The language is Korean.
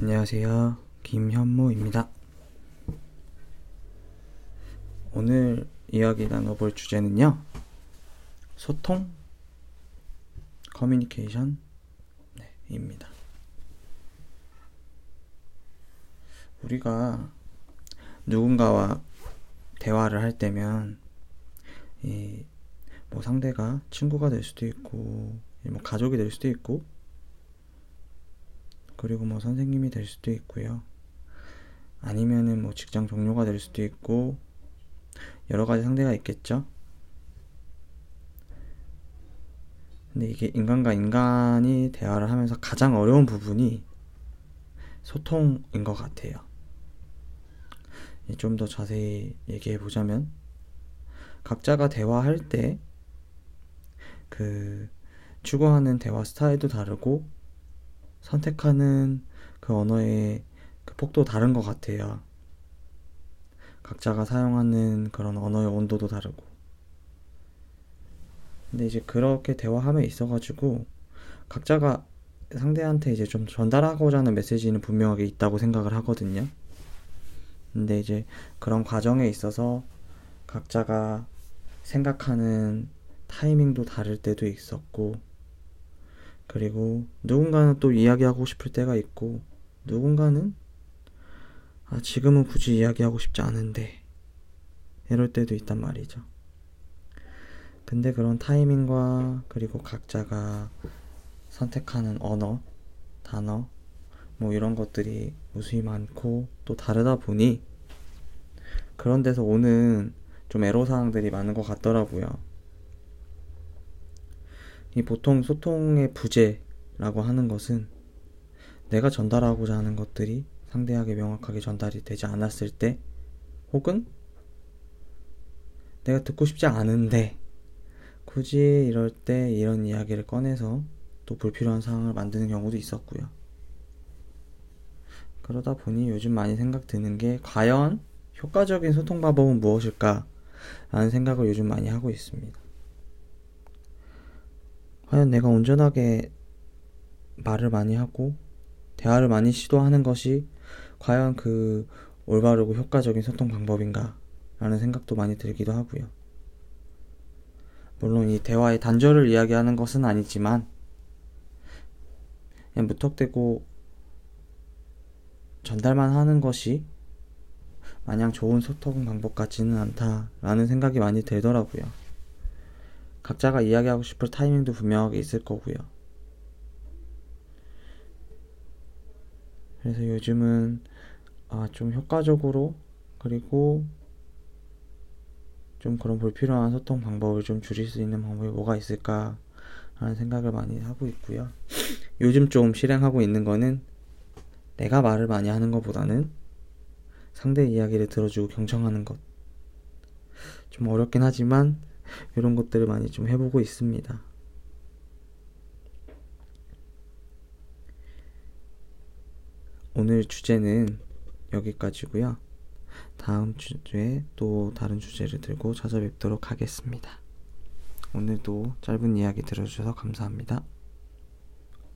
안녕하세요. 김현모입니다. 오늘 이야기 나눠볼 주제는요. 소통, 커뮤니케이션, 네, 입니다. 우리가 누군가와 대화를 할 때면, 이, 뭐 상대가 친구가 될 수도 있고, 뭐 가족이 될 수도 있고, 그리고 뭐 선생님이 될 수도 있고요. 아니면은 뭐 직장 동료가 될 수도 있고, 여러 가지 상대가 있겠죠? 근데 이게 인간과 인간이 대화를 하면서 가장 어려운 부분이 소통인 것 같아요. 좀 더 자세히 얘기해 보자면, 각자가 대화할 때, 그, 추구하는 대화 스타일도 다르고, 선택하는 그 언어의 그 폭도 다른 것 같아요. 각자가 사용하는 그런 언어의 온도도 다르고. 근데 이제 그렇게 대화함에 있어가지고 각자가 상대한테 이제 좀 전달하고자 하는 메시지는 분명하게 있다고 생각을 하거든요. 근데 이제 그런 과정에 있어서 각자가 생각하는 타이밍도 다를 때도 있었고, 그리고 누군가는 또 이야기하고 싶을 때가 있고, 누군가는 아, 지금은 굳이 이야기하고 싶지 않은데, 이럴 때도 있단 말이죠. 근데 그런 타이밍과 그리고 각자가 선택하는 언어, 단어, 뭐 이런 것들이 무수히 많고 또 다르다 보니 그런 데서 오는 좀 애로사항들이 많은 것 같더라고요. 이 보통 소통의 부재라고 하는 것은 내가 전달하고자 하는 것들이 상대에게 명확하게 전달이 되지 않았을 때 혹은 내가 듣고 싶지 않은데 굳이 이럴 때 이런 이야기를 꺼내서 또 불필요한 상황을 만드는 경우도 있었고요. 그러다 보니 요즘 많이 생각 드는 게 과연 효과적인 소통 방법은 무엇일까? 라는 생각을 요즘 많이 하고 있습니다. 과연 내가 온전하게 말을 많이 하고 대화를 많이 시도하는 것이 과연 그 올바르고 효과적인 소통 방법인가? 라는 생각도 많이 들기도 하고요. 물론 이 대화의 단절을 이야기하는 것은 아니지만 그냥 무턱대고 전달만 하는 것이 마냥 좋은 소통 방법 같지는 않다라는 생각이 많이 들더라고요. 각자가 이야기하고 싶을 타이밍도 분명하게 있을 거고요. 그래서 요즘은 아, 좀 효과적으로 그리고 좀 그런 불필요한 소통 방법을 좀 줄일 수 있는 방법이 뭐가 있을까 라는 생각을 많이 하고 있고요. 요즘 좀 실행하고 있는 거는 내가 말을 많이 하는 것보다는 상대 이야기를 들어주고 경청하는 것. 좀 어렵긴 하지만 이런 것들을 많이 좀 해보고 있습니다. 오늘 주제는 여기까지고요. 다음 주에 또 다른 주제를 들고 찾아뵙도록 하겠습니다. 오늘도 짧은 이야기 들어주셔서 감사합니다.